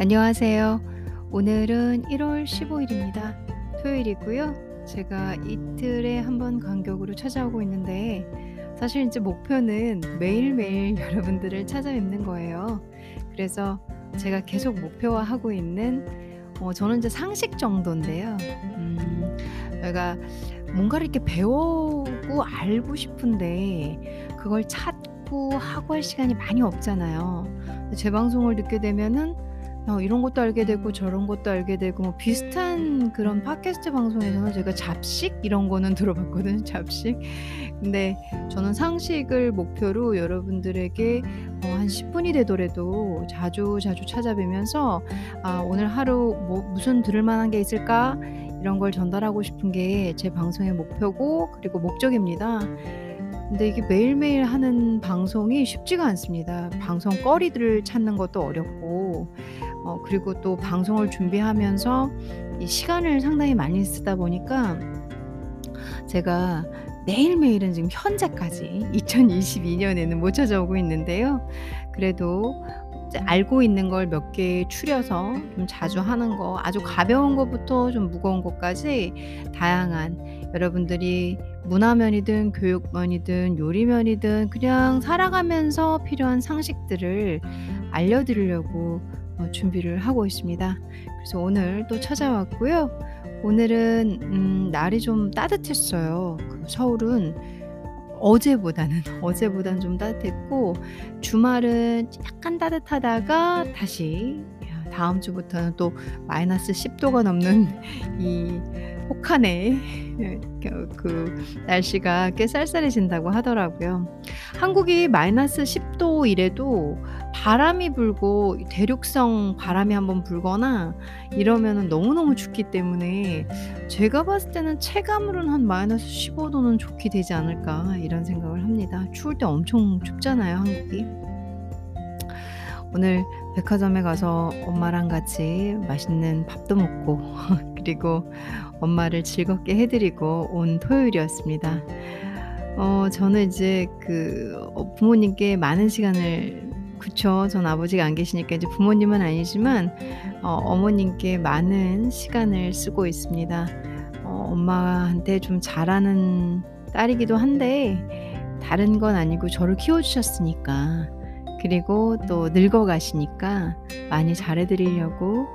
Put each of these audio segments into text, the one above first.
안녕하세요. 오늘은 1월 15일입니다. 토요일이고요. 제가 이틀에 한 번 간격으로 찾아오고 있는데 사실 이제 목표는 매일매일 여러분들을 찾아뵙는 거예요. 그래서 제가 계속 목표화하고 있는 어, 저는 이제 상식 정도인데요. 음, 내가 뭔가를 이렇게 배우고 알고 싶은데 그걸 찾고 하고 할 시간이 많이 없잖아요. 제 방송을 듣게 되면은 어 이런 것도 알게 되고 저런 것도 알게 되고 뭐 비슷한 그런 팟캐스트 방송에서는 제가 잡식 이런 거는 들어봤거든요. 잡식. 근데 저는 상식을 목표로 여러분들에게 어 한 10분이 되더라도 자주 자주 찾아뵈면서 아 오늘 하루 뭐 무슨 들을 만한 게 있을까? 이런 걸 전달하고 싶은 게 제 방송의 목표고 그리고 목적입니다. 근데 이게 매일매일 하는 방송이 쉽지가 않습니다. 방송 거리들을 찾는 것도 어렵고 어 그리고 또 방송을 준비하면서 이 시간을 상당히 많이 쓰다 보니까 제가 매일매일은 지금 현재까지 2022 년에는 못 찾아오고 있는데요. 그래도 알고 있는 걸 몇 개 추려서 좀 자주 하는 거 아주 가벼운 것부터 좀 무거운 것까지 다양한 여러분들이 문화면이든 교육면이든 요리면이든 그냥 살아가면서 필요한 상식들을 알려드리려고 어, 준비를 하고 있습니다. 그래서 오늘 또 찾아왔고요. 오늘은 음, 날이 좀 따뜻했어요. 그 서울은 어제보다는 어제보다는 좀 따뜻했고 주말은 약간 따뜻하다가 다시 다음 주부터는 또 마이너스 10도가 넘는 이 혹한의 그, 그 날씨가 꽤 쌀쌀해진다고 하더라고요. 한국이 마이너스 10도 이래도 바람이 불고 대륙성 바람이 한번 불거나 이러면은 너무너무 춥기 때문에 제가 봤을 때는 체감으로는 한 마이너스 15도는 좋게 되지 않을까 이런 생각을 합니다. 추울 때 엄청 춥잖아요, 한국이. 오늘 백화점에 가서 엄마랑 같이 맛있는 밥도 먹고 그리고 엄마를 즐겁게 해드리고 온 토요일이었습니다. 어, 저는 이제 그 어, 부모님께 많은 시간을 그쵸. 전 아버지가 안 계시니까 이제 부모님은 아니지만 어, 어머님께 많은 시간을 쓰고 있습니다. 어, 엄마한테 좀 잘하는 딸이기도 한데 다른 건 아니고 저를 키워주셨으니까 그리고 또 늙어가시니까 많이 잘해드리려고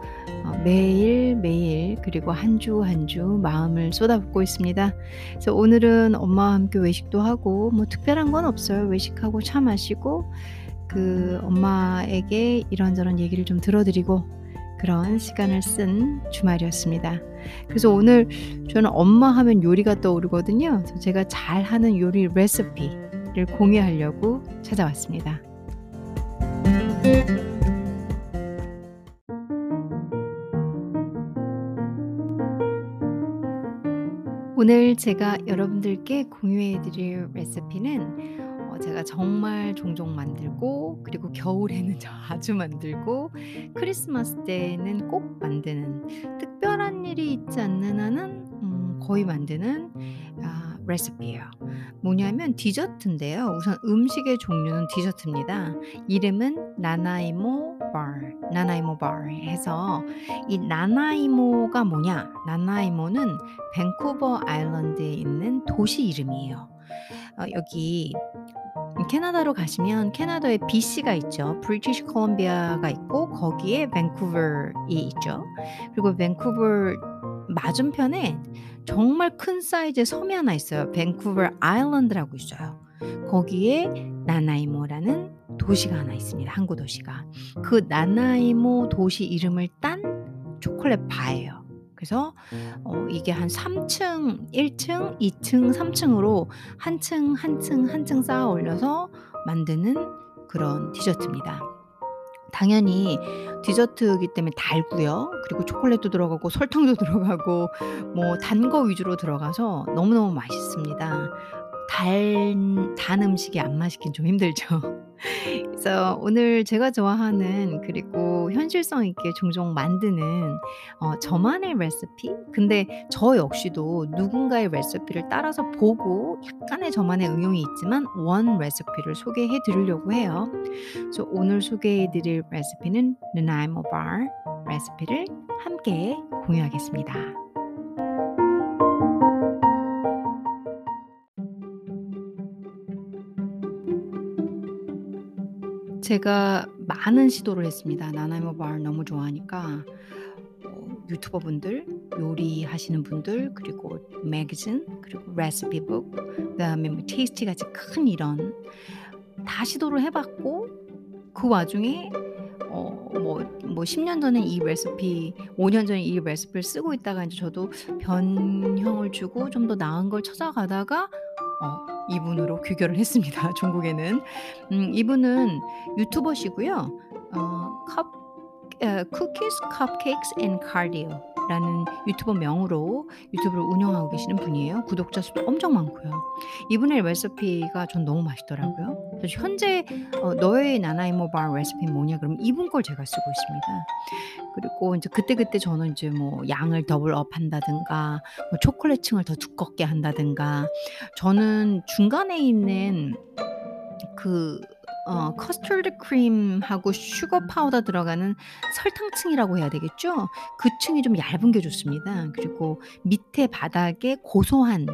어, 매일 매일 그리고 한 주 한 주 마음을 쏟아붓고 있습니다. 그래서 오늘은 엄마와 함께 외식도 하고 뭐 특별한 건 없어요. 외식하고 차 마시고 그 엄마에게 이런저런 얘기를 좀 들어드리고 그런 시간을 쓴 주말이었습니다. 그래서 오늘 저는 엄마 하면 요리가 떠오르거든요. 제가 잘 하는 요리 레시피를 공유하려고 찾아왔습니다. 오늘 제가 여러분들께 공유해 드릴 레시피는 어 제가 정말 종종 만들고 그리고 겨울에는 자주 만들고 크리스마스 때는 꼭 만드는 특별한 일이 있지 않는 한은 음 거의 만드는 아 레시피예요. 뭐냐면 디저트인데요. 우선 음식의 종류는 디저트입니다. 이름은 나나이모 바, 나나이모 바 해서 이 나나이모가 뭐냐? 나나이모는 밴쿠버 아일랜드에 있는 도시 이름이에요. 어, 여기 캐나다로 가시면 캐나다에 BC가 있죠. 브리티시 콜롬비아가 있고 거기에 밴쿠버이 있죠. 그리고 밴쿠버 맞은편에 정말 큰 사이즈의 섬이 하나 있어요. 밴쿠버 아일랜드라고 있어요. 거기에 나나이모라는 도시가 하나 있습니다. 항구 도시가. 그 나나이모 도시 이름을 딴 초콜릿 바예요. 그래서 어, 이게 한 3층, 1층, 2층, 3층으로 한 층, 한 층, 한 층 쌓아 올려서 만드는 그런 디저트입니다. 당연히 디저트이기 때문에 달고요. 그리고 초콜릿도 들어가고 설탕도 들어가고 뭐 단 거 위주로 들어가서 너무너무 맛있습니다. 단, 단 음식이 안 맛있긴 좀 힘들죠. 그래서 오늘 제가 좋아하는 그리고 현실성 있게 종종 만드는 어 저만의 레시피 근데 저 역시도 누군가의 레시피를 따라서 보고 약간의 저만의 응용이 있지만 원 레시피를 소개해 드리려고 해요. 그래서 오늘 소개해 드릴 레시피는 나나이모 바 레시피를 함께 공유하겠습니다. 제가 많은 시도를 했습니다. 나나이모 바를 너무 좋아하니까 어 유튜버 분들, 요리하시는 분들, 그리고 매거진, 그리고 레시피북, 그다음에 뭐 테이스티 같이 큰 이런 다 시도를 해 봤고 그 와중에 어뭐뭐 10년 전에 이 레시피 5년 전에 이 레시피를 쓰고 있다가 인제 저도 변형을 주고 좀 더 나은 걸 찾아가다가 어 이분으로 귀결을 했습니다 종국에는. 음 이분은 유튜버시고요. 어컵어 Cookies, Cupcakes and Cardio 라는 유튜버 명으로 유튜브를 운영하고 계시는 분이에요. 구독자 수도 엄청 많고요. 이분의 레시피가 전 너무 맛있더라고요. 그래서 현재 어 "너의 나나이모 바 레시피는 뭐냐?" 그러면 이분 걸 제가 쓰고 있습니다. 그리고 인제 그때그때 저는 인제 뭐 양을 더블업 한다든가 뭐 초콜릿 층을 더 두껍게 한다든가 저는 중간에 있는 그 어 커스터드 크림하고 슈거 파우더 들어가는 설탕층이라고 해야 되겠죠? 그 층이 좀 얇은 게 좋습니다. 그리고 밑에 바닥에 고소한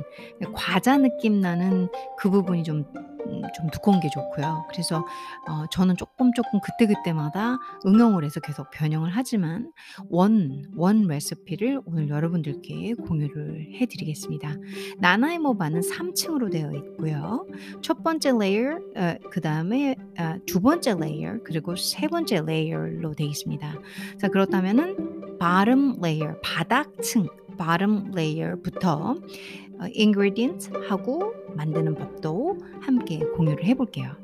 과자 느낌 나는 그 부분이 좀 음 좀 두꺼운 게 좋고요. 그래서 어 저는 쪼끔 쪼끔 그때그때마다 응용을 해서 계속 변형을 하지만 원, 원 레시피를 오늘 여러분들께 공유를 해 드리겠습니다. Nanaimo bar는 3 층으로 되어 있고요. 첫 번째 layer 어 그 다음에 아 두 번째 layer 그리고 세 번째 layer로 되어 있습니다. 자 그렇다면은 bottom layer 바닥층 bottom layer부터 어 ingredients 하고 만드는 법도 함께 공유를 해 볼게요.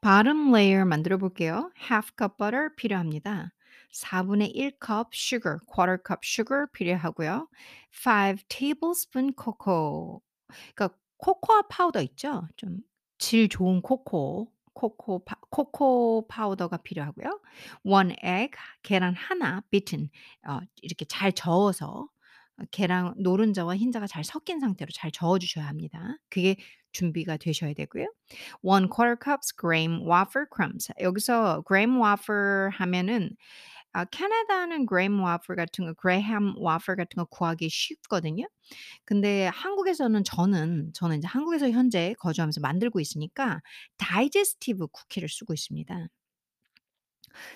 bottom layer 만들어 볼게요. half cup butter 필요합니다. 4분의 1컵 sugar, quarter cup sugar 필요하고요. 5 tablespoon cocoa 그러니까 코코아 파우더 있죠? 좀 질 좋은 코코, 코코 파 코코 파우더가 필요하고요. 1 egg 계란 하나 beaten 어 이렇게 잘 저어서 어 계란 노른자와 흰자가 잘 섞인 상태로 잘 저어 주셔야 합니다. 그게 준비가 되셔야 되고요. 1 quarter cups graham wafer crumbs 여기서 graham wafer 하면은 아 캐나다는 graham wafer 같은 거 graham wafer 같은 거 구하기 쉽거든요. 근데 한국에서는 저는 저는 인제 한국에서 현재 거주하면서 만들고 있으니까 다이제스티브 쿠키를 쓰고 있습니다.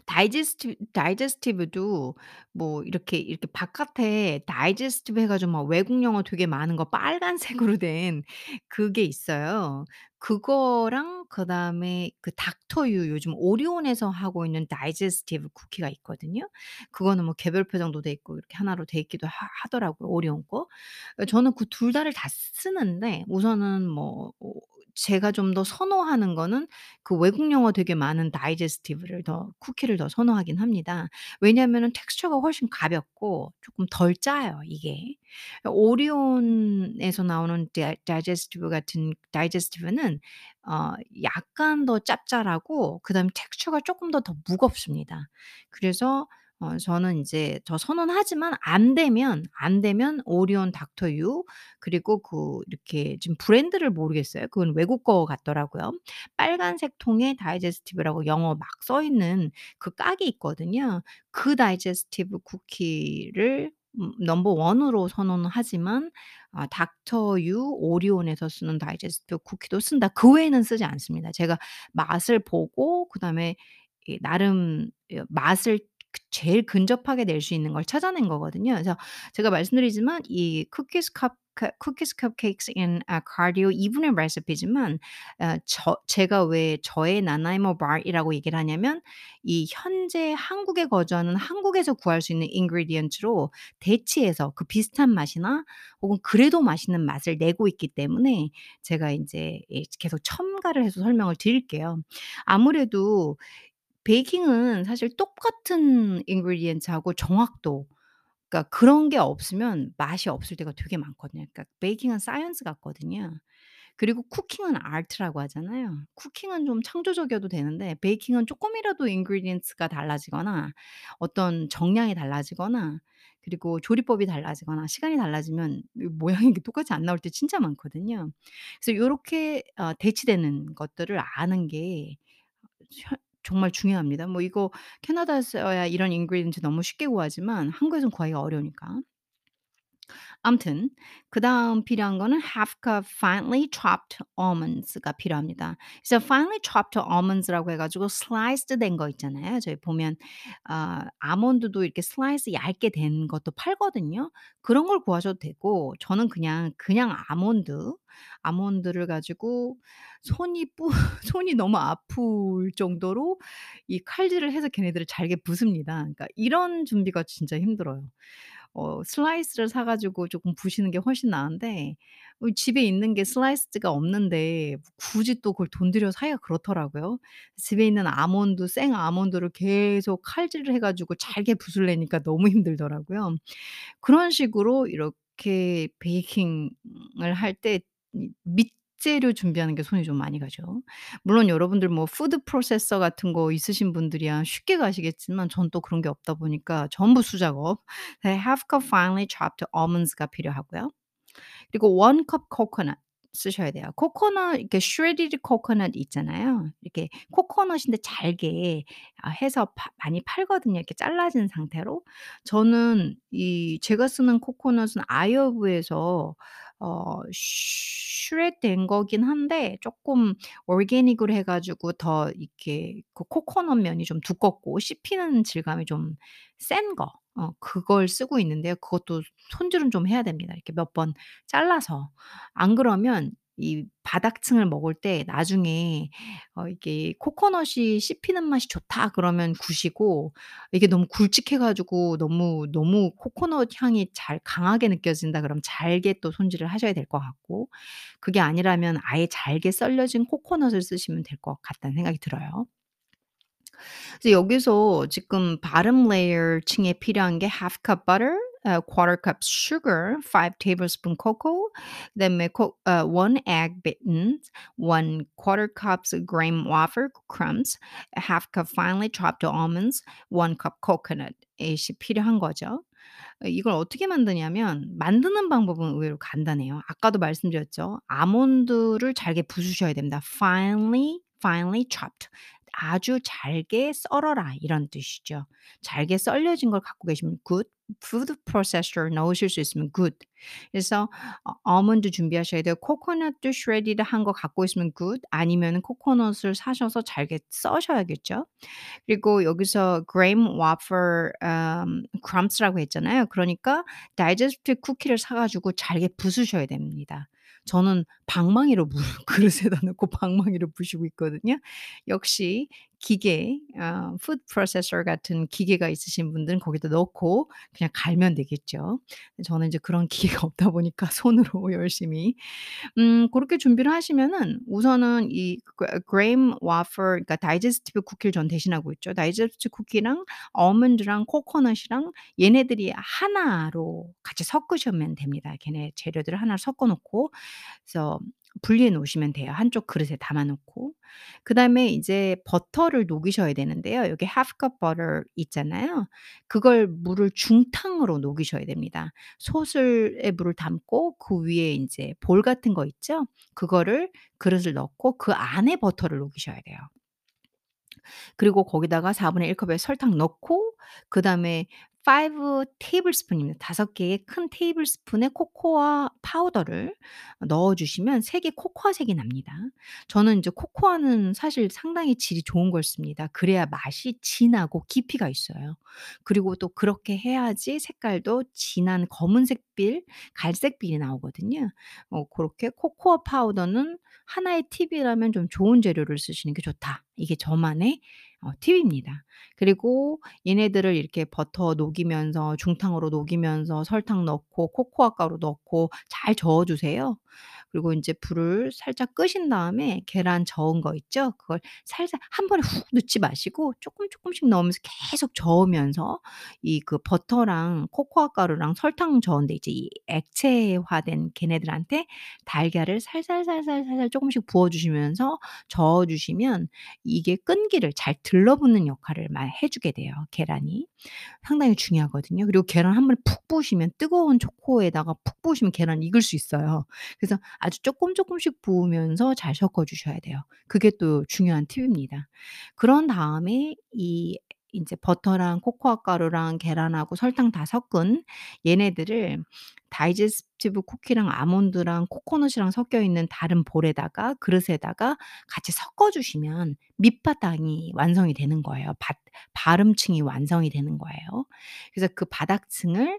다이제스티 다이제스티브도 뭐 이렇게 이렇게 바깥에 다이제스티브 해 가지고 막 외국 영어 되게 많은 거 빨간색으로 된 그게 있어요. 그거랑 그다음에 그 닥터유 요즘 오리온에서 하고 있는 다이제스티브 쿠키가 있거든요. 그거는 뭐 개별표 정도 돼 있고 이렇게 하나로 돼 있기도 하 하더라고요, 오리온 거. 어 저는 그 둘 다를 다 쓰는데 우선은 뭐어 제가 좀 더 선호하는 거는 그 외국 영어 되게 많은 다이제스티브를 더 쿠키를 더 선호하긴 합니다. 왜냐하면은 텍스처가 훨씬 가볍고 쪼끔 덜 짜요 이게. 오리온에서 나오는 다이 다이제스티브 같은 다이제스티브는 어 약간 더 짭짤하고 그다음에 텍스처가 쪼끔 더 더 무겁습니다. 그래서 어 저는 인제 더 선호는 하지만 안 되면, 안 되면 오리온 닥터 유 그리고 그 이렇게 지금 브랜드를 모르겠어요. 그건 외국 거 같더라고요. 빨간색 통에 다이제스티브라고 영어 막 써 있는 그 곽이 있거든요. 그 다이제스티브 쿠키를 음 number 1으로 선호는 하지만 아 닥터 유 오리온에서 쓰는 다이제스티브 쿠키도 쓴다. 그 외에는 쓰지 않습니다. 제가 맛을 보고 그다음에 이 나름 여 맛을 그 제일 근접하게 낼 수 있는 걸 찾아낸 거거든요. 그래서 제가 말씀드리지만 이 cookies cup cookies cupcakes and a cardio 이분의 레시피지만 어 저 제가 왜 저의 Nanaimo bar라고 얘기를 하냐면 이 현재 한국에 거주하는 한국에서 구할 수 있는 ingredient로 대치해서 그 비슷한 맛이나 혹은 그래도 맛있는 맛을 내고 있기 때문에 제가 예 계속 첨가를 해서 설명을 드릴게요. 아무래도 베이킹은 사실 똑같은 ingredient하고 정확도 그러니까 그런 게 없으면 맛이 없을 때가 되게 많거든요. 그러니까 베이킹은 science 같거든요. 그리고 쿠킹은 art라고 하잖아요. 쿠킹은 좀 창조적이어도 되는데 베이킹은 쪼끔이라도 ingredients가 달라지거나 어떤 정량이 달라지거나 그리고 조리법이 달라지거나 시간이 달라지면 이 모양이 똑같이 안 나올 때 진짜 많거든요. 그래서 요렇게 어 대치되는 것들을 아는 게 혀 정말 중요합니다. 뭐 이거 캐나다에서야 이런 ingredients 너무 쉽게 구하지만 한국에선 구하기가 어려우니까. 아무튼 그 다음 필요한 거는 half cup finely chopped almonds가 필요합니다. 그래서 finely chopped almonds라고 해 가지고 sliced 된 거 있잖아요. 저희 보면 아 아몬드도 이렇게 슬라이스 얇게 된 것도 팔거든요. 그런 걸 구하셔도 되고 저는 그냥, 그냥 아몬드, 아몬드를 가지고 손이 뿌 손이 너무 아플 정도로 이 칼질을 해서 걔네들을 잘게 부숩니다. 그러니까 이런 준비가 진짜 힘들어요. 어 슬라이스를 사 가지고 쪼끔 부시는 게 훨씬 나은데 어 집에 있는 게 sliced가 없는데 굳이 또 그걸 돈 들여 사기가 그렇더라고요. 집에 있는 아몬드 생 아몬드를 계속 칼질을 해 가지고 잘게 부수려니까 너무 힘들더라고요. 그런 식으로 이렇게 베이킹을 할 때 재료 준비하는 게 손이 좀 많이 가죠. 물론 여러분들 뭐 food processor 같은 거 있으신 분들이야 쉽게 가시겠지만 전 또 그런 게 없다 보니까 전부 수작업. 네 half cup finely chopped almonds가 필요하고요. 그리고 1 cup coconut 쓰셔야 돼요. 코코넛 이렇게 shredded coconut 있잖아요. 이렇게 코코넛인데 잘게 아 해서 파 많이 팔거든요, 이렇게 잘라진 상태로. 저는 이 제가 쓰는 코코넛은 아이오브에서 어 shred 된 거긴 한데 쪼끔 organic으로 해 가지고 더 이렇게 그 코코넛 면이 좀 두껍고 씹히는 질감이 좀 센 거 어 그걸 쓰고 있는데요. 그것도 손질은 좀 해야 됩니다, 이렇게 몇 번 잘라서. 안 그러면 이 바닥층을 먹을 때 나중에 어 이게 "코코넛이 씹히는 맛이 좋다." 그러면 굿이고 이게 너무 굵직해 가지고 너무, 너무 "코코넛 향이 잘 강하게 느껴진다." 그러면 잘게 또 손질을 하셔야 될 것 같고 그게 아니라면 아예 잘게 썰려진 코코넛을 쓰시면 될 것 같다는 생각이 들어요. 그래서 여기서 지금 bottom layer 층에 필요한 게 half cup butter, 어 quarter cup sugar, 5 tablespoon cocoa 그다음에 코어1 egg beaten, 1 quarter cups graham waffle crumbs, half cup finely chopped almonds, 1 cup coconut 이것이 필요한 거죠. 어 이걸 어떻게 만드냐면 만드는 방법은 의외로 간단해요. 아까도 말씀드렸죠. 아몬드를 잘게 부수셔야 됩니다. finely, finely chopped 아주 잘게 썰어라 이런 뜻이죠. 잘게 썰려진 걸 갖고 계시면 good, food processor 넣으실 수 있으면 good. 그래서 어 아몬드 준비하셔야 돼요. 코코넛도 shredded 한 거 갖고 있으면 good 아니면은 코코넛을 사셔서 잘게 써셔야겠죠. 그리고 여기서 graham waffle 음 crumbs라고 했잖아요. 그러니까 digestive 쿠키를 사 가지고 잘게 부수셔야 됩니다. 저는 방망이로 부 그릇에다 넣고 방망이로 부시고 있거든요. 역시 기계 어 food processor 같은 기계가 있으신 분들은 거기다 넣고 그냥 갈면 되겠죠. 저는 이제 그런 기계가 없다 보니까 손으로 열심히 음 고렇게 준비를 하시면은 우선은 이그 graham waffle 그러니까 digestive 쿠키를 전 대신하고 있죠. digestive 쿠키랑 아몬드랑 코코넛이랑 얘네들이 하나로 같이 섞으시면 됩니다. 걔네 재료들을 하나 섞어 놓고 그래서 분리해 놓으시면 돼요, 한쪽 그릇에 담아 놓고. 그다음에 이제 버터를 녹이셔야 되는데요. 여기 half cup butter 있잖아요. 그걸 물을 중탕으로 녹이셔야 됩니다. 솥을 에 물을 담고 그 위에 인제 볼 같은 거 있죠? 그거를 그릇을 넣고 그 안에 버터를 녹이셔야 돼요. 그리고 거기다가 1/4 컵의 설탕 넣고 그다음에 5 tablespoon입니다. 5 개의 큰 테이블스푼의 코코아 파우더를 넣어 주시면 색이 코코아 색이 납니다. 저는 인제 코코아는 사실 상당히 질이 좋은 걸 씁니다. 그래야 맛이 진하고 깊이가 있어요. 그리고 또 그렇게 해야지 색깔도 진한 검은색빌, 갈색빌이 나오거든요. 어 고렇게 코코아 파우더는 하나의 팁이라면 좀 좋은 재료를 쓰시는 게 좋다. 이게 저만의 어 팁입니다. 그리고 얘네들을 이렇게 버터 녹이면서 중탕으로 녹이면서 설탕 넣고 코코아 가루 넣고 잘 저어 주세요. 그리고 인제 불을 살짝 끄신 다음에 계란 저은 거 있죠? 그걸 살살 한 번에 훅 넣지 마시고 쪼끔 쪼끔씩 넣으면서 계속 저으면서 이 그 버터랑 코코아 가루랑 설탕 저은데 이제 이 액체화된 걔네들한테 달걀을 살살살살살살 쪼금씩 부어 주시면서 저어 주시면 이게 끈기를 잘 들러붙는 역할을 마해 주게 돼요 계란이. 상당히 중요하거든요. 그리고 계란 한 번에 푹 부으시면 뜨거운 초코에다가 푹 부으시면 계란이 익을 수 있어요. 그래서 아주 쪼끔 쪼끔씩 부으면서 잘 섞어 주셔야 돼요. 그게 또 중요한 팁입니다. 그런 다음에 이 인제 버터랑 코코아 가루랑 계란하고 설탕 다 섞은 얘네들을 다이제스티브 쿠키랑 아몬드랑 코코넛이랑 섞여 있는 다른 볼에다가 그릇에다가 같이 섞어 주시면 밑바탕이 완성이 되는 거예요. 밭 발음층이 완성이 되는 거예요. 그래서 그 바닥층을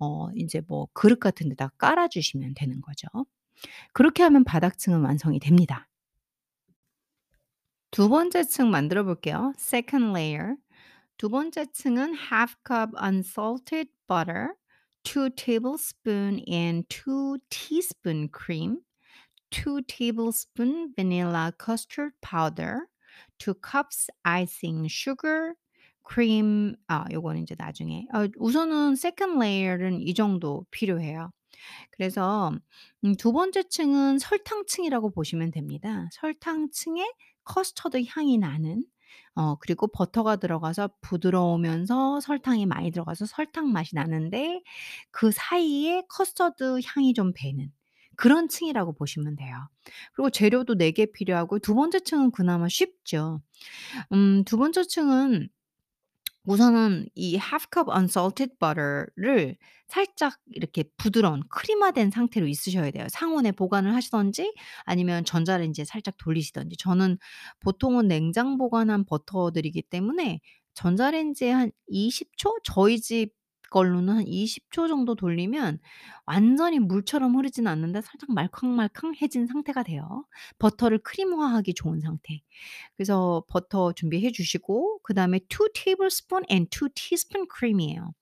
어 인제 뭐 그릇 같은 데다가 깔아 주시면 되는 거죠. 그렇게 하면 바닥층은 완성이 됩니다. 두 번째 층 만들어 볼게요. second layer. 두 번째 층은 half cup unsalted butter, 2 tablespoon and 2 teaspoon cream, 2 tablespoon vanilla custard powder, 2 cups icing sugar, cream 아 요거는 인제 나중에 어 우선은 second layer은 이 정도 필요해요. 그래서 음 두 번째 층은 설탕층이라고 보시면 됩니다. 설탕층에 커스터드 향이 나는 어 그리고 버터가 들어가서 부드러우면서 설탕이 많이 들어가서 설탕 맛이 나는데 그 사이에 커스터드 향이 좀 배는 그런 층이라고 보시면 돼요. 그리고 재료도 4개 필요하고 두 번째 층은 그나마 쉽죠. 음 두 번째 층은 우선은 이 half cup unsalted butter를 살짝 이렇게 부드러운 크림화된 상태로 있으셔야 돼요. 상온에 보관을 하시든지 아니면 전자레인지에 살짝 돌리시든지. 저는 보통은 냉장 보관한 버터들이기 때문에 전자레인지에 한 20 초? 저희 집 걸로는 한 20초 정도 돌리면 완전히 물처럼 흐르지는 않는데 살짝 말캉말캉해진 상태가 돼요. 버터를 크림화하기 좋은 상태. 그래서 버터 준비해 주시고 그다음에 2 tablespoon and 2 teaspoon cream이에요.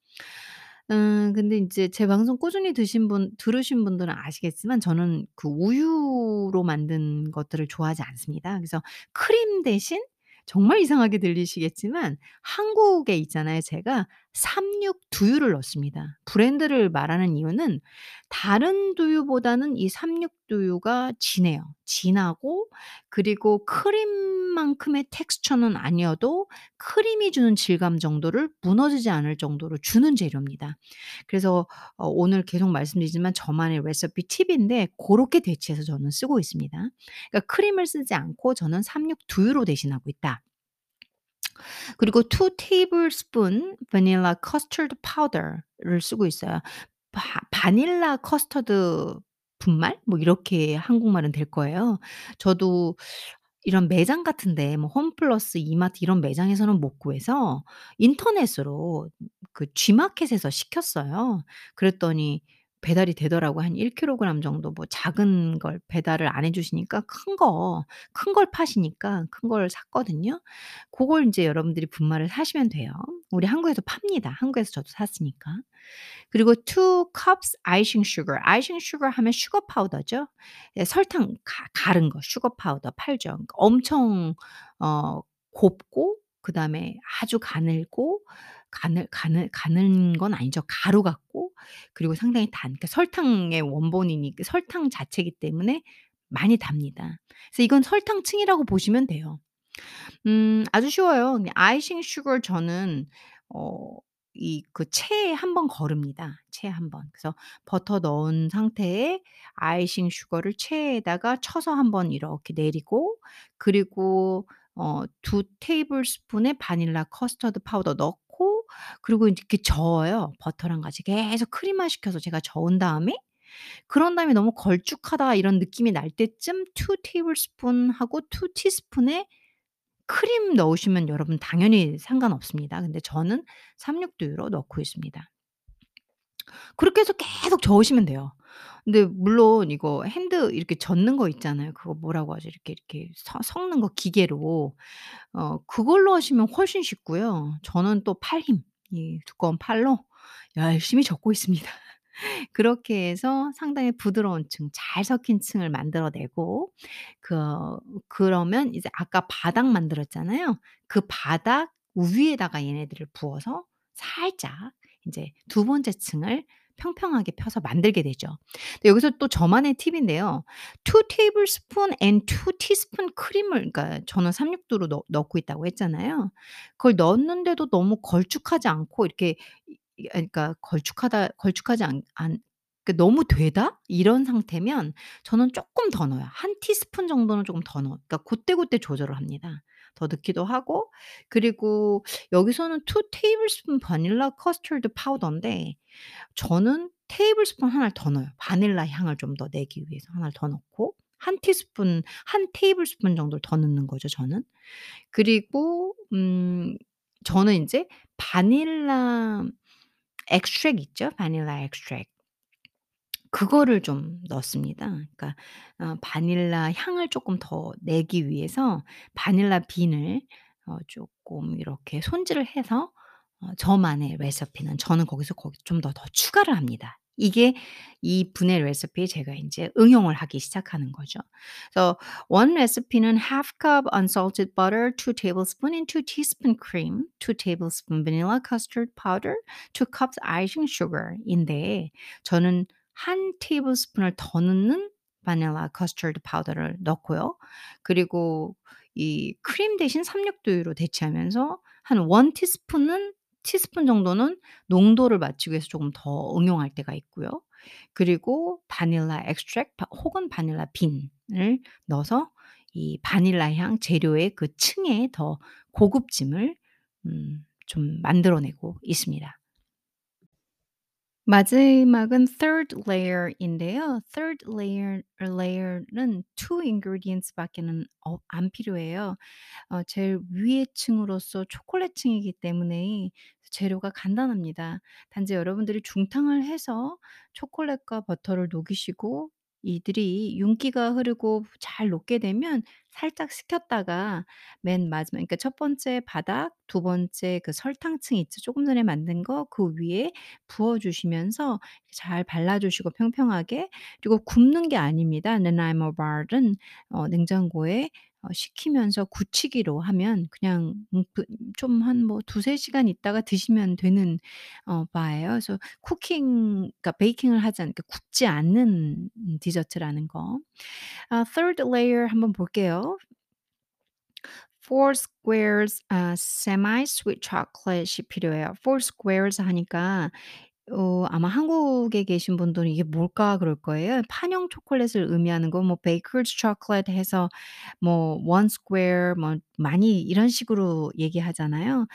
음 근데 인제 제 방송 꾸준히 드신 분 들으신 분들은 아시겠지만 저는 그 우유로 만든 것들을 좋아하지 않습니다. 그래서 크림 대신 정말 이상하게 들리시겠지만 한국에 있잖아요 제가 삼육 두유를 넣습니다. 브랜드를 말하는 이유는 다른 두유보다는 이 삼육 두유가 진해요. 진하고 그리고 크림만큼의 텍스처는 아니어도 크림이 주는 질감 정도를 무너지지 않을 정도로 주는 재료입니다. 그래서 어 오늘 계속 말씀드리지만 저만의 레시피 팁인데 고렇게 대체해서 저는 쓰고 있습니다. 그러니까 크림을 쓰지 않고 저는 삼육 두유로 대신하고 있다. 그리고 2 tablespoon vanilla custard powder를 쓰고 있어요. 바 바닐라 커스터드 분말 뭐 이렇게 한국말은 될 거예요. 저도 이런 매장 같은 데 뭐 홈플러스, 이마트 이런 매장에서는 못 구해서 인터넷으로 그 G마켓에서 시켰어요. 그랬더니 배달이 되더라고요. 한1 킬로그램 정도 뭐 작은 걸 배달을 안 해 주시니까 큰 거 큰 걸 파시니까 큰 걸 샀거든요. 고걸 인제 여러분들이 분말을 사시면 돼요. 우리 한국에서 팝니다. 한국에서 저도 샀으니까. 그리고 2 cups icing sugar. icing sugar 하면 슈거 파우더죠. 예 설탕 가 갈은 거 슈거 파우더 팔죠. 그러니까 엄청 어 곱고 그다음에 아주 가늘고 가늘 가늘 가는 건 아니죠. 가루 같고 그리고 상당히 단 그러니까 설탕의 원본이니 그 설탕 자체이기 때문에 많이 답니다. 그래서 이건 설탕층이라고 보시면 돼요. 음 아주 쉬워요. icing sugar 저는 어 이 그 체에 한번 거릅니다, 체에 한 번. 그래서 버터 넣은 상태에 icing sugar를 체에다가 쳐서 한 번 이렇게 내리고 그리고 어 2 tablespoon의 바닐라 커스터드 파우더 넣고 그리고 이렇게 저어요. 버터랑 같이 계속 크림화 시켜서 제가 저은 다음에 그런 다음에 너무 걸쭉하다 이런 느낌이 날 때쯤 2 tablespoon 하고 2 teaspoon의 크림 넣으시면 여러분 당연히 상관없습니다. 근데 저는 삼육두유로 넣고 있습니다. 그렇게 해서 계속 저으시면 돼요. 근데 물론 이거 hand 이렇게 젓는 거 있잖아요. 그거 뭐라고 하죠? 이렇게 이렇게 서 섞는 거 기계로. 어 그걸로 하시면 훨씬 쉽고요. 저는 또 팔 힘 이 두꺼운 팔로 열심히 젓고 있습니다. 그렇게 해서 상당히 부드러운 층 잘 섞인 층을 만들어 내고 그 그러면 이제 아까 바닥 만들었잖아요. 그 바닥 위에다가 얘네들을 부어서 살짝 인제 두 번째 층을 평평하게 펴서 만들게 되죠. 여기서 또 저만의 팁인데요. 2 tablespoon and 2 teaspoon 크림을 그러니까 저는 3/6로넣 넣고 있다고 했잖아요. 그걸 넣었는데도 너무 걸쭉하지 않고 이렇게 그러니까 걸쭉하다 걸쭉하지 않 않그 너무 되다 이런 상태면 저는 쪼끔 더 넣어요. 1 티스푼 정도는 쪼금 더 넣어요. 그러니까 고때고때 조절을 합니다. 더 넣기도 하고 그리고 여기서는 2 tablespoon 바닐라 커스터드 파우더인데 저는 테이블스푼 1를더 넣어요. 바닐라 향을 좀 더 내기 위해서 1를더 넣고 1 티스푼 1 테이블스푼 정도를 더 넣는 거죠 저는. 그리고 음 저는 인제 바닐라 extract 있죠? 바닐라 extract. 그거를 좀 넣습니다. 그러니까 어 바닐라 향을 쪼끔 더 내기 위해서 바닐라 빈을 어 쪼끔 이렇게 손질을 해서 어 저만의 레시피는 저는 거기서 거기 좀 더 더 추가를 합니다. 이게 이분의 레시피에 제가 인제 응용을 하기 시작하는 거죠. 그래서 원 레시피는 half cup unsalted butter, 2 tablespoon and 2 teaspoon cream, 2 tablespoon vanilla custard powder, 2 cups icing sugar인데 저는 1 테이블스푼을 더 넣는 바닐라 커스터드 파우더를 넣고요. 그리고 이 크림 대신 삼육두유로 대체하면서 한1 티스푼은 티스푼 정도는 농도를 맞추기 위해서 조금 더 응용할 때가 있고요. 그리고 바닐라 바 혹은 바닐라 bean을 넣어서 이 바닐라 향 재료의 그 층에 더 고급짐을 음 좀 만들어 내고 있습니다. 마지막은 third layer인데요. third layer layer는 2 ingredients 밖에는 어 안 필요해요. 어 제일 위의 층으로서 초콜릿 층이기 때문에 재료가 간단합니다. 단지 여러분들이 중탕을 해서 초콜릿과 버터를 녹이시고 이들이 윤기가 흐르고 잘 녹게 되면 살짝 식혔다가 맨 마지막 그러니까 첫 번째 바닥 두 번째 그 설탕층 있죠? 조금 전에 만든 거 그 위에 부어 주시면서 잘 발라 주시고 평평하게 그리고 굽는 게 아닙니다. 나나이모 바른 어 냉장고에 어 식히면서 굳히기로 하면 그냥 음그좀한 뭐 2-3 시간 있다가 드시면 되는 어 바예요. 그래서 쿠킹 그러니까 베이킹을 하지 않 그러니까 굽지 않는 음 디저트라는 거. 아 third layer 한번 볼게요. 4 squares 아 semi sweet chocolate이 필요해요. 4 squares 하니까 어 아마 한국에 계신 분들은 '이게 뭘까?' 그럴 거예요. 판형 초콜릿을 의미하는 거뭐 Baker's chocolate 해서 뭐1 square 뭐 많이 이런 식으로 얘기하잖아요.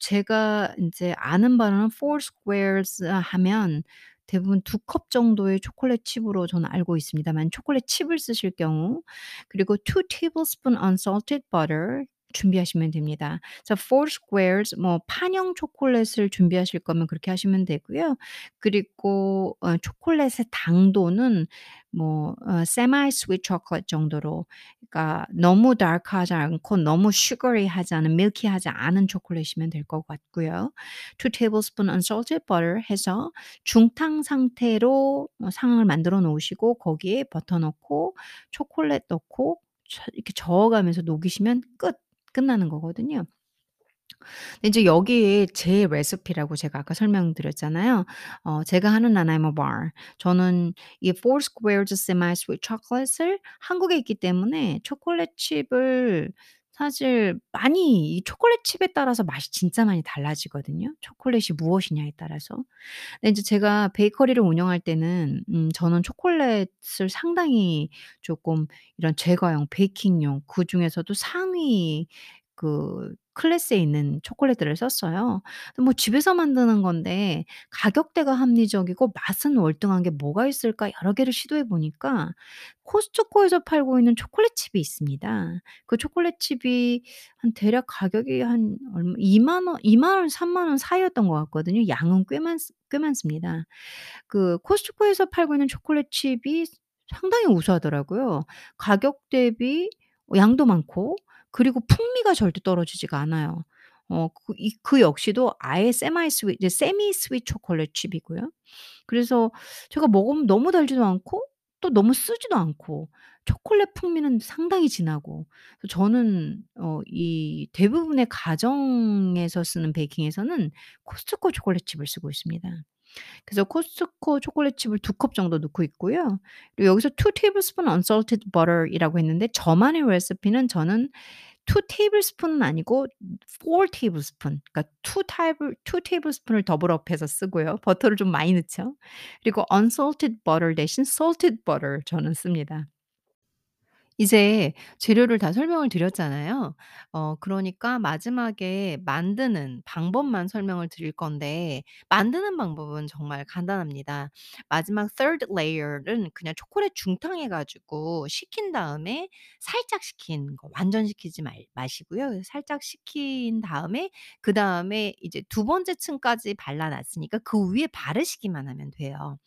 제가 인제 아는 바로는 4 squares 하면 대부분 2 컵 정도의 초콜릿 칩으로 저는 알고 있습니다만 초콜릿 칩을 쓰실 경우 그리고 2 tablespoon unsalted butter 준비하시면 됩니다. 그래서 4 squares 뭐 판형 초콜릿을 준비하실 거면 그렇게 하시면 되고요. 그리고 어 초콜릿의 당도는 뭐 어 semi sweet chocolate 정도로 그러니까 너무 dark하지 않고 너무 sugary 하지 않은 milky하지 않은 초콜릿이면 될 것 같고요. 2 tablespoon unsalted butter 해서 중탕 상태로 어 상황을 만들어 놓으시고 거기에 버터 넣고 초콜릿 넣고 저 이렇게 저어 가면서 녹이시면 끝. 끝나는 거거든요. 인제 여기에 제 레시피라고 제가 아까 설명드렸잖아요. 어 제가 하는 나나이모 바 저는 이4 squares semi sweet chocolate을 한국에 있기 때문에 초콜릿 칩을 사실 많이 이 초콜릿 칩에 따라서 맛이 진짜 많이 달라지거든요, 초콜릿이 무엇이냐에 따라서. 근데 인제 제가 베이커리를 운영할 때는 음 저는 초콜릿을 상당히 쪼끔 이런 제과용 베이킹용 그중에서도 상위 그 클래스에 있는 초콜릿들을 썼어요. 뭐 집에서 만드는 건데 가격대가 합리적이고 맛은 월등한 게 뭐가 있을까 여러 개를 시도해 보니까 코스트코에서 팔고 있는 초콜릿 칩이 있습니다. 그 초콜릿 칩이 한 대략 가격이 한 얼마 20,000 원 20,000 원 30,000 원 사이였던 것 같거든요. 양은 꽤 많 꽤 많습니다. 그 코스트코에서 팔고 있는 초콜릿 칩이 상당히 우수하더라고요. 가격 대비 양도 많고 그리고 풍미가 절대 떨어지지가 않아요. 어 그 이 그 역시도 아예 semi sweet 이제 semi sweet 초콜릿 칩이고요. 그래서 제가 먹으면 너무 달지도 않고 또 너무 쓰지도 않고 초콜릿 풍미는 상당히 진하고 그 저는 어 이 대부분의 가정에서 쓰는 베이킹에서는 코스트코 초콜릿 칩을 쓰고 있습니다. 그래서 코스트코 초콜릿 칩을 2 컵 정도 넣고 있고요. 그리고 여기서 2 tablespoon unsalted butter이라고 했는데 저만의 레시피는 저는 2 tablespoon은 아니고 4 tablespoon 그러니까 2 타블 2 tablespoon을 더블업해서 쓰고요. 버터를 좀 많이 넣죠. 그리고 unsalted butter 대신 salted butter 저는 씁니다. 이제 재료를 다 설명을 드렸잖아요. 어 그러니까 마지막에 만드는 방법만 설명을 드릴 건데 만드는 방법은 정말 간단합니다. 마지막 third layer는 그냥 초콜릿 중탕해 가지고 식힌 다음에 살짝 식힌 거 완전 식히지 말 마시고요. 살짝 식힌 다음에 그다음에 이제 두 번째 층까지 발라 놨으니까 그 위에 바르시기만 하면 돼요.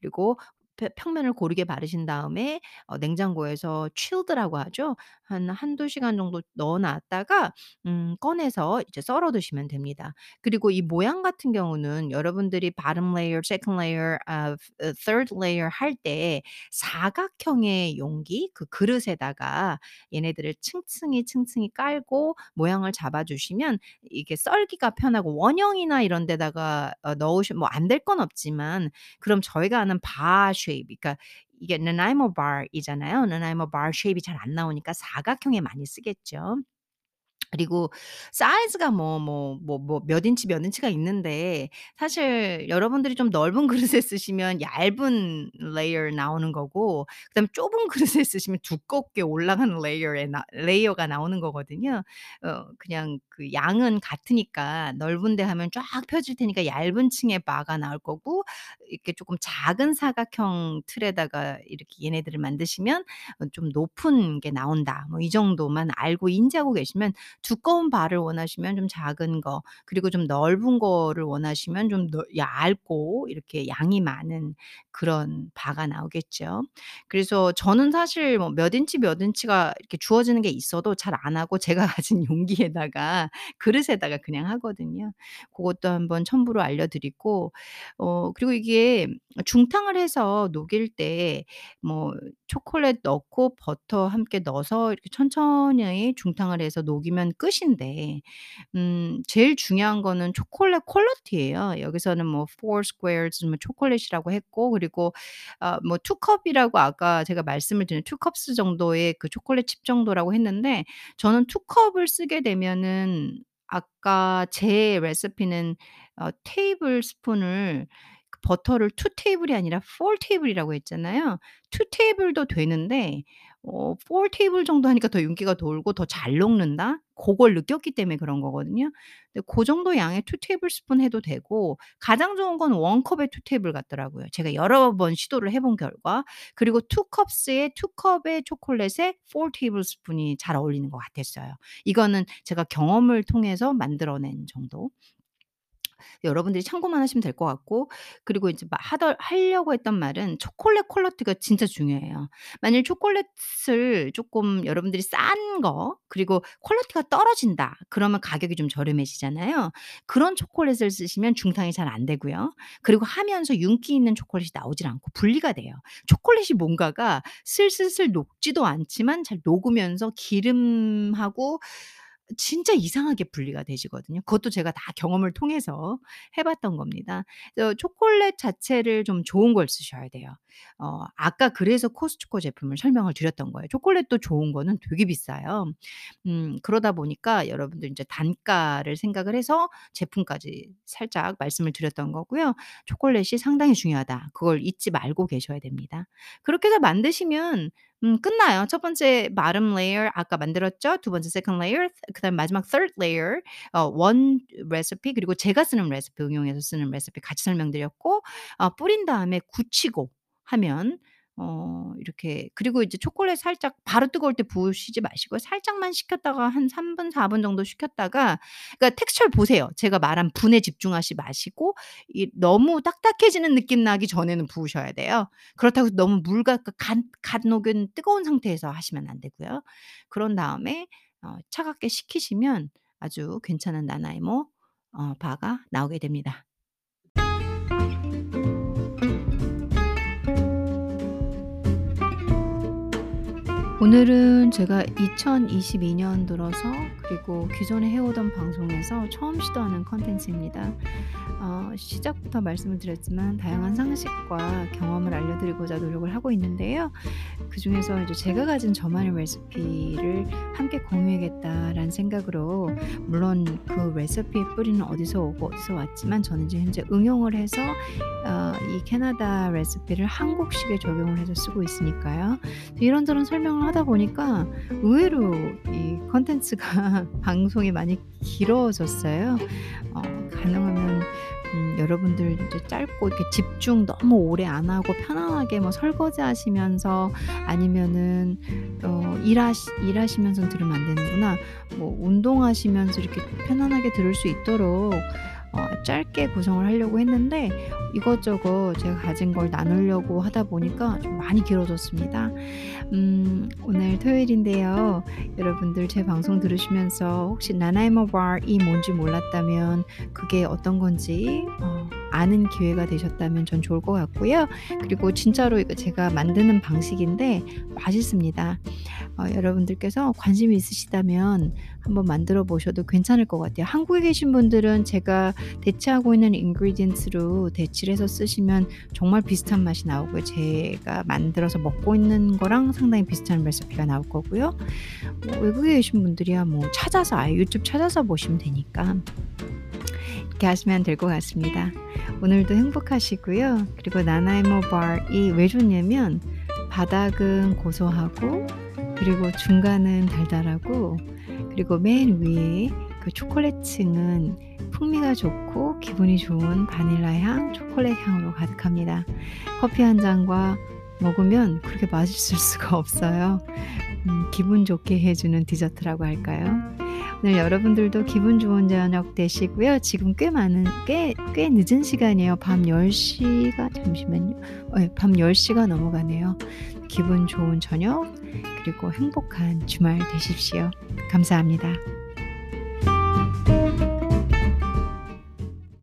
그리고 펴 평면을 고르게 바르신 다음에 어 냉장고에서 chilled라고 하죠. 한 1-2 시간 정도 넣어 놨다가 음 꺼내서 이제 썰어 드시면 됩니다. 그리고 이 모양 같은 경우는 여러분들이 bottom layer, second layer, 아 어 third layer 할 때 사각형의 용기 그 그릇에다가 얘네들을 층층이, 층층이 깔고 모양을 잡아 주시면 이게 썰기가 편하고 원형이나 이런 데다가 어 넣으시 뭐 안 될 건 없지만 그럼 저희가 아는 bar shape 그러니까 이게 Nanaimo bar이잖아요. Nanaimo bar shape이 잘 안 나오니까 사각형에 많이 쓰겠죠. 그리고 사이즈가 뭐 뭐 뭐 뭐 몇 인치, 몇 인치가 있는데 사실 여러분들이 좀 넓은 그릇에 쓰시면 얇은 layer 나오는 거고 그다음에 좁은 그릇에 쓰시면 두껍게 올라가는 layer에 나 layer가 나오는 거거든요. 어 그냥 그 양은 같으니까 넓은 데 하면 쫙 펴질 테니까 얇은 층의 bar가 나올 거고 이렇게 쪼끔 작은 사각형 틀에다가 이렇게 얘네들을 만드시면 어 좀 높은 게 나온다. 뭐 이 정도만 알고 인지하고 계시면 두꺼운 bar를 원하시면 좀 작은 거 그리고 좀 넓은 거를 원하시면 좀 넓 얇고 이렇게 양이 많은 그런 bar가 나오겠죠. 그래서 저는 사실 뭐 몇 인치, 몇 인치가 이렇게 주어지는 게 있어도 잘 안 하고 제가 가진 용기에다가 그릇에다가 그냥 하거든요. 고것도 한번 첨부로 알려드리고 어 그리고 이게 중탕을 해서 녹일 때 뭐 초콜릿 넣고 버터 함께 넣어서 이렇게 천천히 중탕을 해서 녹이면 끝인데 음 제일 중요한 거는 초콜릿 퀄리티예요. 여기서는 뭐 four squares 뭐 초콜릿이라고 했고 그리고 아뭐2 컵이라고 아까 제가 말씀을 드린 2 cups 정도의 그 초콜릿 칩 정도라고 했는데 저는 2 컵을 쓰게 되면은 아까 제 레시피는 어 테이블 스푼을 그 버터를 2 테이블이 아니라 4 테이블이라고 했잖아요. 2 테이블도 되는데 어 4 테이블 정도 하니까 더 윤기가 돌고 더 잘 녹는다? 고걸 느꼈기 때문에 그런 거거든요. 근데 고 정도 양의 2 테이블스푼 해도 되고 가장 좋은 건 1 컵에 2 테이블 같더라고요. 제가 여러 번 시도를 해본 결과. 그리고 2 cups에 2 컵의 초콜릿에 4 테이블스푼이 잘 어울리는 것 같았어요. 이거는 제가 경험을 통해서 만들어 낸 정도. 여러분들이 참고만 하시면 될 것 같고 그리고 이제 막 하더 하려고 했던 말은 초콜릿 quality가 진짜 중요해요. 만일 초콜릿을 쪼끔 여러분들이 싼 거 그리고 quality가 떨어진다 그러면 가격이 좀 저렴해지잖아요. 그런 초콜릿을 쓰시면 중탕이 잘 안 되고요. 그리고 하면서 윤기 있는 초콜릿이 나오질 않고 분리가 돼요. 초콜릿이 뭔가가 슬슬슬 녹지도 않지만 잘 녹으면서 기름하고 진짜 이상하게 분리가 되시거든요. 그것도 제가 다 경험을 통해서 해 봤던 겁니다. 초콜릿 자체를 좀 좋은 걸 쓰셔야 돼요. 어 아까 그래서 코스트코 제품을 설명을 드렸던 거예요. 초콜릿도 좋은 거는 되게 비싸요. 음 그러다 보니까 여러분들 인제 단가를 생각을 해서 제품까지 살짝 말씀을 드렸던 거고요. 초콜릿이 상당히 중요하다. 그걸 잊지 말고 계셔야 됩니다. 그렇게 해서 만드시면 음 끝나요. 첫 번째 bottom layer 아까 만들었죠? 두 번째 second layer 그다음에 마지막 third layer 어 원 레시피 그리고 제가 쓰는 레시피 응용해서 쓰는 레시피 같이 설명드렸고 어 뿌린 다음에 굳히고 하면 어 이렇게 그리고 이제 초콜릿 살짝 바로 뜨거울 때 부으시지 마시고 살짝만 식혔다가 한 3 분, 4 분 정도 식혔다가 그러니까 텍스처를 보세요. 제가 말한 분에 집중하시 마시고 이 너무 딱딱해지는 느낌 나기 전에는 부으셔야 돼요. 그렇다고 너무 물과 그 갓 갓 녹은 뜨거운 상태에서 하시면 안 되고요. 그런 다음에 어 차갑게 식히시면 아주 괜찮은 나나이모 어 바가 나오게 됩니다. 오늘은 제가 2022년 들어서 그리고 기존에 해오던 방송에서 처음 시도하는 컨텐츠입니다. 어 시작부터 말씀을 드렸지만 다양한 상식과 경험을 알려드리고자 노력을 하고 있는데요. 그 중에서 이제 제가 가진 저만의 레시피를 함께 공유하겠다라는 생각으로 물론 그 레시피의 뿌리는 어디서 오고 어디서 왔지만 저는 이제 현재 응용을 해서 어 이 캐나다 레시피를 한국식에 적용을 해서 쓰고 있으니까요. 이런저런 설명을 하다 보니까 의외로 이 컨텐츠가 방송이 많이 길어졌어요. 어 가능하면 음 여러분들 이제 짧고 이렇게 집중 너무 오래 안 하고 편안하게 뭐 설거지 하시면서 아니면은 어 일하시 일하시면서 들으면 안 되는구나. 뭐 운동하시면서 이렇게 편안하게 들을 수 있도록 어 짧게 구성을 하려고 했는데 이것저것 제가 가진 걸 나누려고 하다 보니까 좀 많이 길어졌습니다. 음 오늘 토요일인데요. 여러분들 제 방송 들으시면서 혹시 Nanaimo bar이 뭔지 몰랐다면 그게 어떤 건지 어 아는 기회가 되셨다면 전 좋을 것 같고요. 그리고 진짜로 이거 제가 만드는 방식인데 맛있습니다. 어 여러분들께서 관심이 있으시다면 한번 만들어 보셔도 괜찮을 것 같아요. 한국에 계신 분들은 제가 대체하고 있는 ingredient로 대치를 해서 쓰시면 정말 비슷한 맛이 나오고요. 제가 만들어서 먹고 있는 거랑 상당히 비슷한 레시피가 나올 거고요. 뭐 외국에 계신 분들이야 뭐 찾아서 아예 유튜브 찾아서 보시면 되니까 이렇게 하시면 될 것 같습니다. 오늘도 행복하시고요. 그리고 Nanaimo bar이 왜 좋냐면 바닥은 고소하고 그리고 중간은 달달하고 그리고 맨 위에 그 초콜릿 층은 풍미가 좋고 기분이 좋은 바닐라 향, 초콜릿 향으로 가득합니다. 커피 한 잔과 먹으면 그렇게 맛있을 수가 없어요. 음 기분 좋게 해 주는 디저트라고 할까요? 오늘 여러분들도 기분 좋은 저녁 되시고요. 지금 꽤 많은 꽤 꽤 늦은 시간이에요. 밤 10 시가 잠시만요. 예밤10 시가 넘어가네요. 기분 좋은 저녁 그리고 행복한 주말 되십시오. 감사합니다.